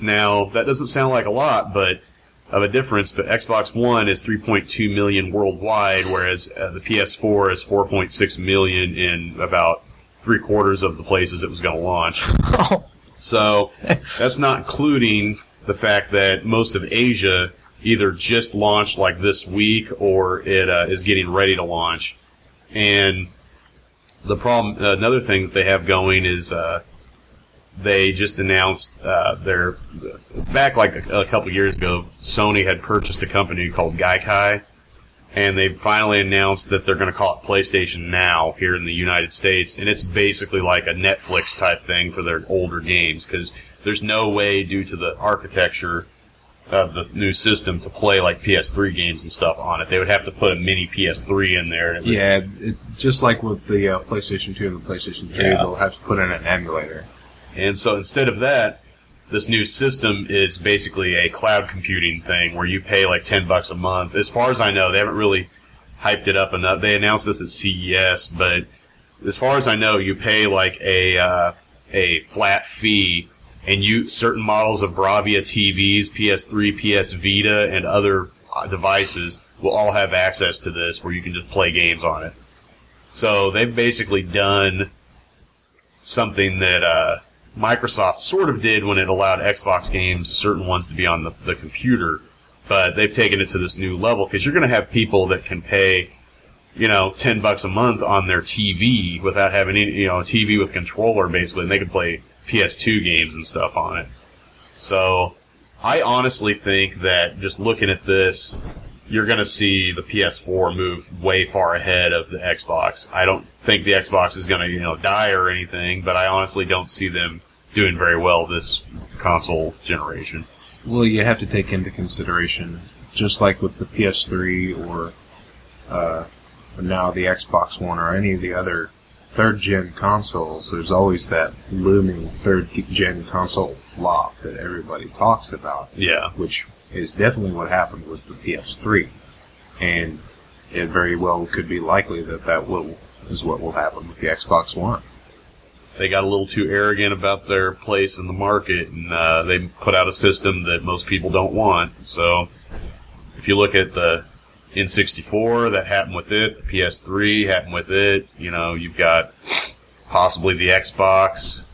Now, that doesn't sound like a lot, but of a difference, but Xbox One is 3.2 million worldwide, whereas uh, the PS4 is 4.6 million in about three quarters of the places it was going to launch. [LAUGHS] So that's not including the fact that most of Asia either just launched like this week or it uh, is getting ready to launch. And the problem, another thing that they have going is uh, they just announced uh, their back like a, a couple years ago. Sony had purchased a company called Gaikai, and they finally announced that they're going to call it PlayStation Now here in the United States, and it's basically like a Netflix type thing for their older games because there's no way due to the architecture of the new system to play like PS3 games and stuff on it. They would have to put a mini PS3 in there. it would- Yeah, it, just like with the uh, PlayStation 2 and the PlayStation 3, Yeah. they'll have to put in an emulator. And so instead of that, this new system is basically a cloud computing thing where you pay like 10 bucks a month. As far as I know, they haven't really hyped it up enough. They announced this at CES, but as far as I know, you pay like a, uh, a flat fee and you, certain models of Bravia TVs, PS3, PS Vita, and other uh, devices will all have access to this where you can just play games on it. So they've basically done something that, uh, Microsoft sort of did when it allowed Xbox games, certain ones to be on the, the computer, but they've taken it to this new level because you're going to have people that can pay, you know, 10 bucks a month on their TV without having any, you know, a TV with controller basically, and they can play PS2 games and stuff on it. So, I honestly think that just looking at this, you're going to see the PS4 move way far ahead of the Xbox. I don't think the Xbox is going to, you know, die or anything, but I honestly don't see them doing very well this console generation. Well, you have to take into consideration, just like with the PS3 or uh, now the Xbox One or any of the other third gen consoles, there's always that looming third gen console flop that everybody talks about, Yeah. which is definitely what happened with the PS3. And it very well could be likely that that will is what will happen with the Xbox One. They got a little too arrogant about their place in the market, and uh, they put out a system that most people don't want. So, if you look at the N64, that happened with it. The PS3 happened with it. You know, you've got possibly the Xbox.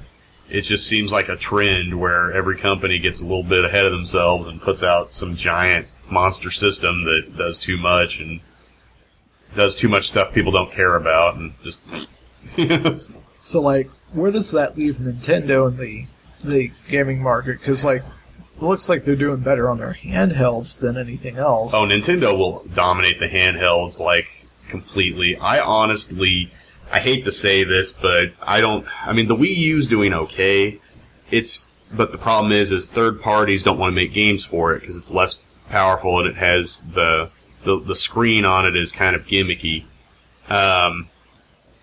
It just seems like a trend where every company gets a little bit ahead of themselves and puts out some giant monster system that does too much and does too much stuff people don't care about and just [LAUGHS] So, like, where does that leave Nintendo in the the gaming market? Because, like, looks like they're doing better on their handhelds than anything else. Oh, Nintendo will dominate the handhelds like completely. I honestly, I hate to say this, but I don't. I mean, the Wii U's doing okay. It's but the problem is, is third parties don't want to make games for it because it's less powerful and it has the the the screen on it is kind of gimmicky. Um,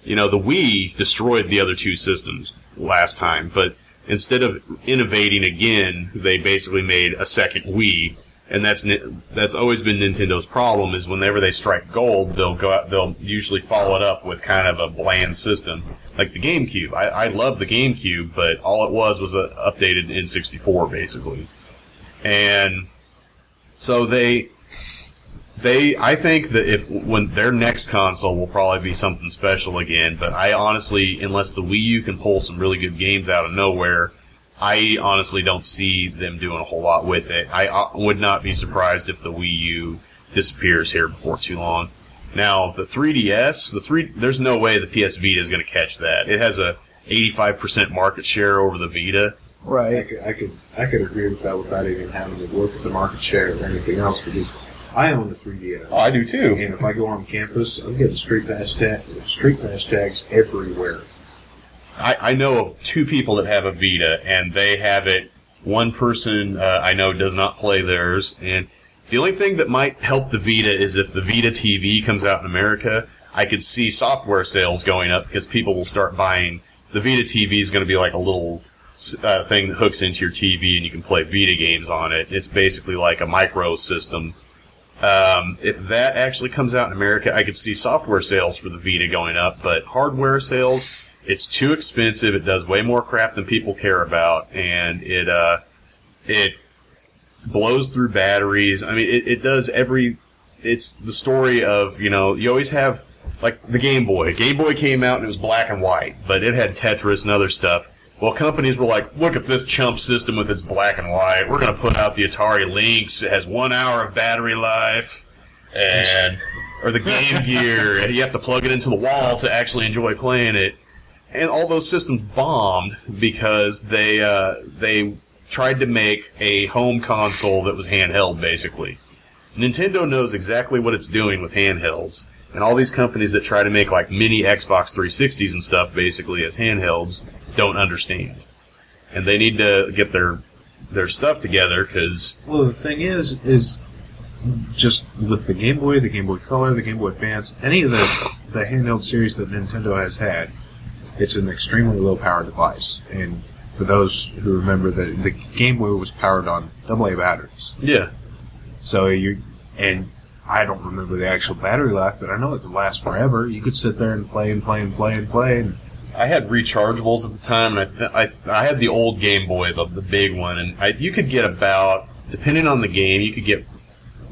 you know, the Wii destroyed the other two systems last time, but instead of innovating again, they basically made a second Wii, and that's that's always been Nintendo's problem. Is whenever they strike gold, they'll go out, they'll usually follow it up with kind of a bland system, like the GameCube. I, I love the GameCube, but all it was was a updated N64 basically, and so they they I think that if when their next console will probably be something special again, but I honestly unless the Wii U can pull some really good games out of nowhere, I honestly don't see them doing a whole lot with it. I uh, would not be surprised if the Wii U disappears here before too long. Now, the 3DS, the three there's no way the PS Vita is going to catch that. It has a 85% market share over the Vita. I right. could, I could I could agree with that without even having to look at the market share or anything else because I own the 3DS. I do too. And if I go on campus, I'm getting street pass tag, street pass tags everywhere. I, I know of two people that have a Vita, and they have it. One person uh, I know does not play theirs, and the only thing that might help the Vita is if the Vita TV comes out in America. I could see software sales going up because people will start buying. The Vita TV is going to be like a little uh, thing that hooks into your TV, and you can play Vita games on it. It's basically like a micro system. Um, if that actually comes out in America, I could see software sales for the Vita going up, but hardware sales, it's too expensive. It does way more crap than people care about, and it uh, it blows through batteries. I mean, it, it does every. It's the story of you know you always have like the Game Boy. Game Boy came out and it was black and white, but it had Tetris and other stuff. Well, companies were like, look at this chump system with its black and white. We're going to put out the Atari Lynx. It has one hour of battery life. And, or the Game [LAUGHS] Gear. and You have to plug it into the wall to actually enjoy playing it. And all those systems bombed because they, uh, they tried to make a home console that was handheld, basically. Nintendo knows exactly what it's doing with handhelds. And all these companies that try to make like mini Xbox 360s and stuff basically as handhelds don't understand. And they need to get their their stuff together because Well, the thing is, is just with the Game Boy, the Game Boy Color, the Game Boy Advance, any of the the handheld series that Nintendo has had, it's an extremely low power device. And for those who remember, that the Game Boy was powered on AA batteries. yeah, So you and I don't remember the actual battery life, but I know it could last forever. You could sit there and play and play and play and play. And I had rechargeables at the time, and I th- I, I had the old Game Boy, the, the big one, and I, you could get about depending on the game, you could get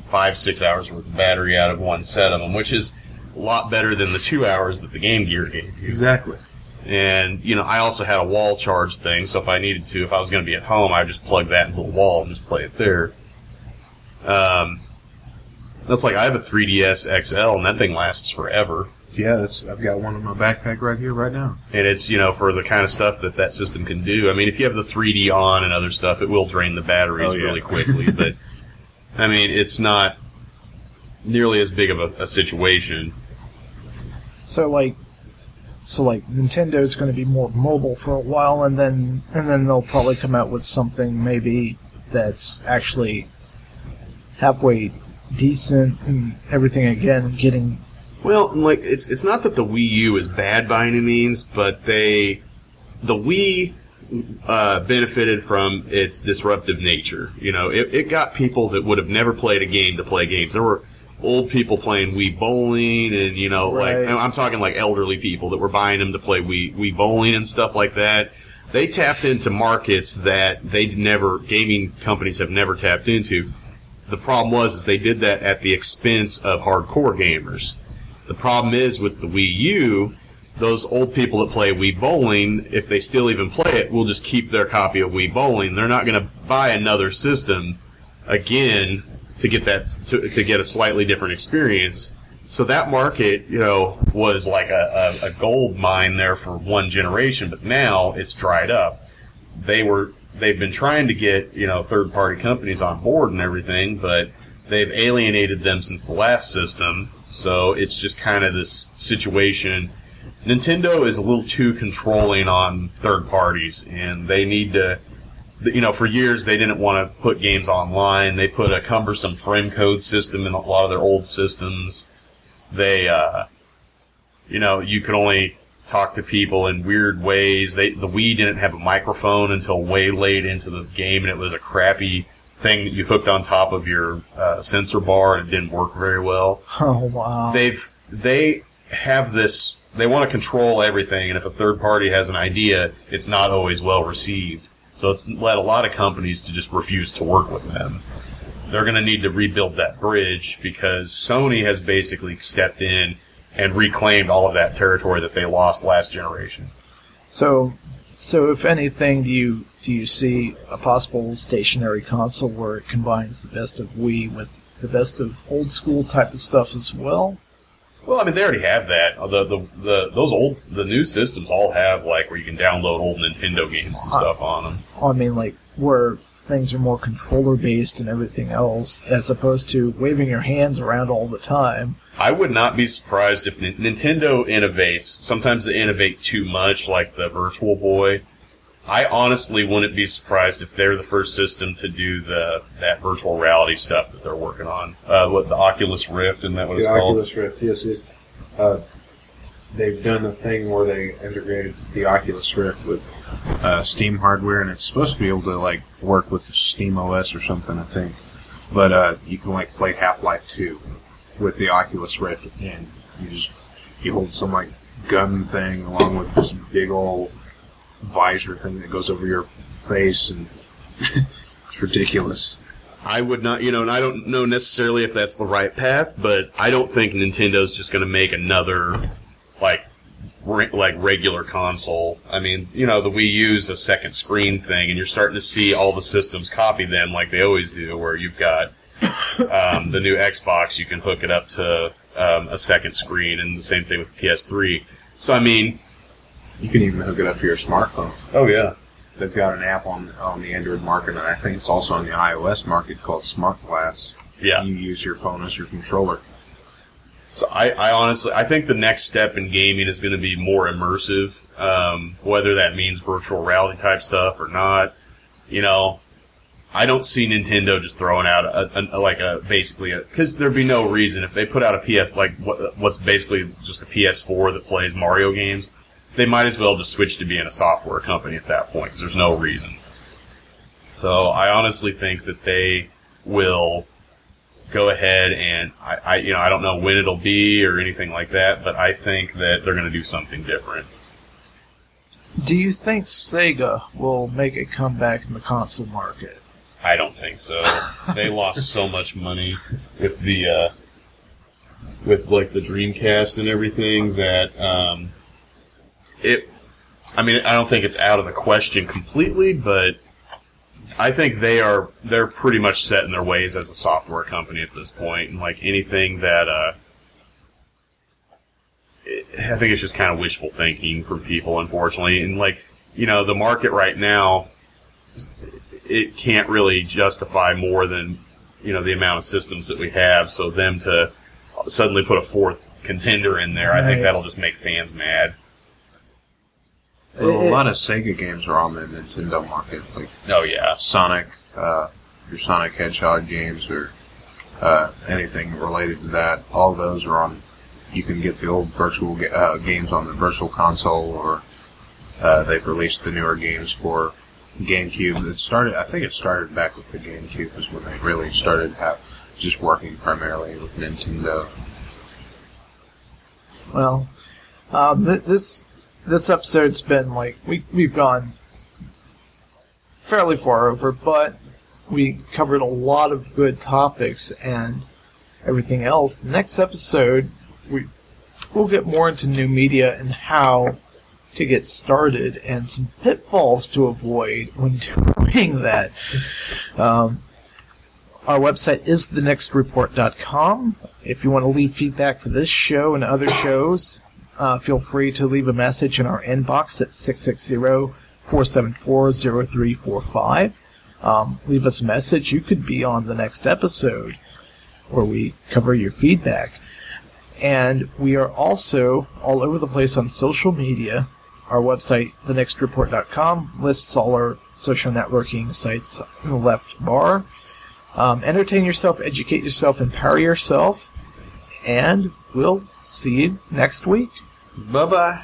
five six hours worth of battery out of one set of them, which is a lot better than the two hours that the Game Gear gave you. exactly. And, you know, I also had a wall charge thing, so if I needed to, if I was going to be at home, I'd just plug that into the wall and just play it there. Um, that's like, I have a 3DS XL, and that thing lasts forever. Yeah, that's, I've got one in my backpack right here, right now. And it's, you know, for the kind of stuff that that system can do. I mean, if you have the 3D on and other stuff, it will drain the batteries Oh, yeah. really quickly, but, [LAUGHS] I mean, it's not nearly as big of a, a situation. So like, so like Nintendo's going to be more mobile for a while, and then and then they'll probably come out with something maybe that's actually halfway decent and everything again, getting Well, like it's it's not that the Wii U is bad by any means, but they the Wii uh, benefited from its disruptive nature. You know, it, it got people that would have never played a game to play games. There were old people playing Wii bowling, and you know, Right. like I'm talking like elderly people that were buying them to play Wii Wii bowling and stuff like that. They tapped into markets that they never gaming companies have never tapped into. The problem was is they did that at the expense of hardcore gamers. The problem is with the Wii U, those old people that play Wii Bowling, if they still even play it, will just keep their copy of Wii Bowling. They're not going to buy another system again to get that to, to get a slightly different experience. So that market, you know, was like a, a, a gold mine there for one generation, but now it's dried up. They were they've been trying to get you know third party companies on board and everything, but they've alienated them since the last system. So it's just kind of this situation. Nintendo is a little too controlling on third parties, and they need to. You know, for years they didn't want to put games online. They put a cumbersome friend code system in a lot of their old systems. They, uh, you know, you could only talk to people in weird ways. They, the Wii didn't have a microphone until way late into the game, and it was a crappy thing that you hooked on top of your uh, sensor bar, and it didn't work very well. Oh wow. they've they have this they want to control everything and if a third party has an idea it's not always well received. So it's led a lot of companies to just refuse to work with them. They're going to need to rebuild that bridge because sony has basically stepped in and reclaimed all of that territory that they lost last generation. So, so if anything, do you do you see a possible stationary console where it combines the best of Wii with the best of old school type of stuff as well? well i mean they already have that uh, the, the, the those old the new systems all have like where you can download old nintendo games and uh, stuff on them I mean, like where things are more controller based and everything else, as opposed to waving your hands around all the time. I would not be surprised if Nin- Nintendo innovates. Sometimes they innovate too much, like the Virtual Boy. I honestly wouldn't be surprised if they're the first system to do the that virtual reality stuff that they're working on. Uh, what the Oculus Rift, and that what The it's called? Oculus Rift, yes, yes. Uh, they've done a thing where they integrated the Oculus Rift with uh, Steam hardware, and it's supposed to be able to like work with Steam OS or something, I think. But uh, you can like play Half Life Two with the Oculus Rift, and you just you hold some like gun thing along with this big old visor thing that goes over your face, and [LAUGHS] it's ridiculous. I would not, you know, and I don't know necessarily if that's the right path, but I don't think Nintendo's just going to make another like re- like regular console. I mean, you know, the Wii U's a second screen thing, and you're starting to see all the systems copy them like they always do, where you've got um, the new Xbox, you can hook it up to um, a second screen, and the same thing with the PS3. So I mean, You can even hook it up to your smartphone. oh yeah, They've got an app on on the Android market, and I think it's also on the iOS market called Smart Glass. yeah. You use your phone as your controller. So I, I honestly, I think the next step in gaming is going to be more immersive. Um, whether that means virtual reality type stuff or not, you know, I don't see Nintendo just throwing out a, a, like a basically a because there'd be no reason if they put out a PS like what, what's basically just a PS4 that plays Mario games. They might as well just switch to being a software company at that point because there's no reason. So I honestly think that they will go ahead and I, I you know I don't know when it'll be or anything like that, but I think that they're going to do something different. Do you think Sega will make a comeback in the console market? I don't think so. they lost so much money with the uh, with like the Dreamcast and everything that um, it I mean, I don't think it's out of the question completely, but I think they are they're pretty much set in their ways as a software company at this point, and like anything that uh, I think it's just kind of wishful thinking from people, unfortunately, and like you know the market right now, it can't really justify more than you know the amount of systems that we have, so them to suddenly put a fourth contender in there, I think that'll just make fans mad. Well, a lot of Sega games are on the Nintendo market, like Oh yeah, Sonic, uh, your Sonic Hedgehog games, or uh, anything related to that. All those are on. You can get the old virtual ga- uh, games on the Virtual Console, or uh, they've released the newer games for GameCube. It started. I think it started back with the GameCube, is when they really started have, just working primarily with Nintendo. Well, um, th- this this episode's been like we we've gone fairly far over, but we covered a lot of good topics and everything else. Next episode, we we'll get more into new media and how to get started and some pitfalls to avoid when doing that. Um, our website is thenextreport.com. If you want to leave feedback for this show and other shows, uh, feel free to leave a message in our inbox at 660-474-0345. Um, leave us a message. You could be on the next episode where we cover your feedback. And we are also all over the place on social media. Our website, thenextreport.com, lists all our social networking sites in the left bar. Um, entertain yourself, educate yourself, empower yourself, and we'll see you next week. bye bye.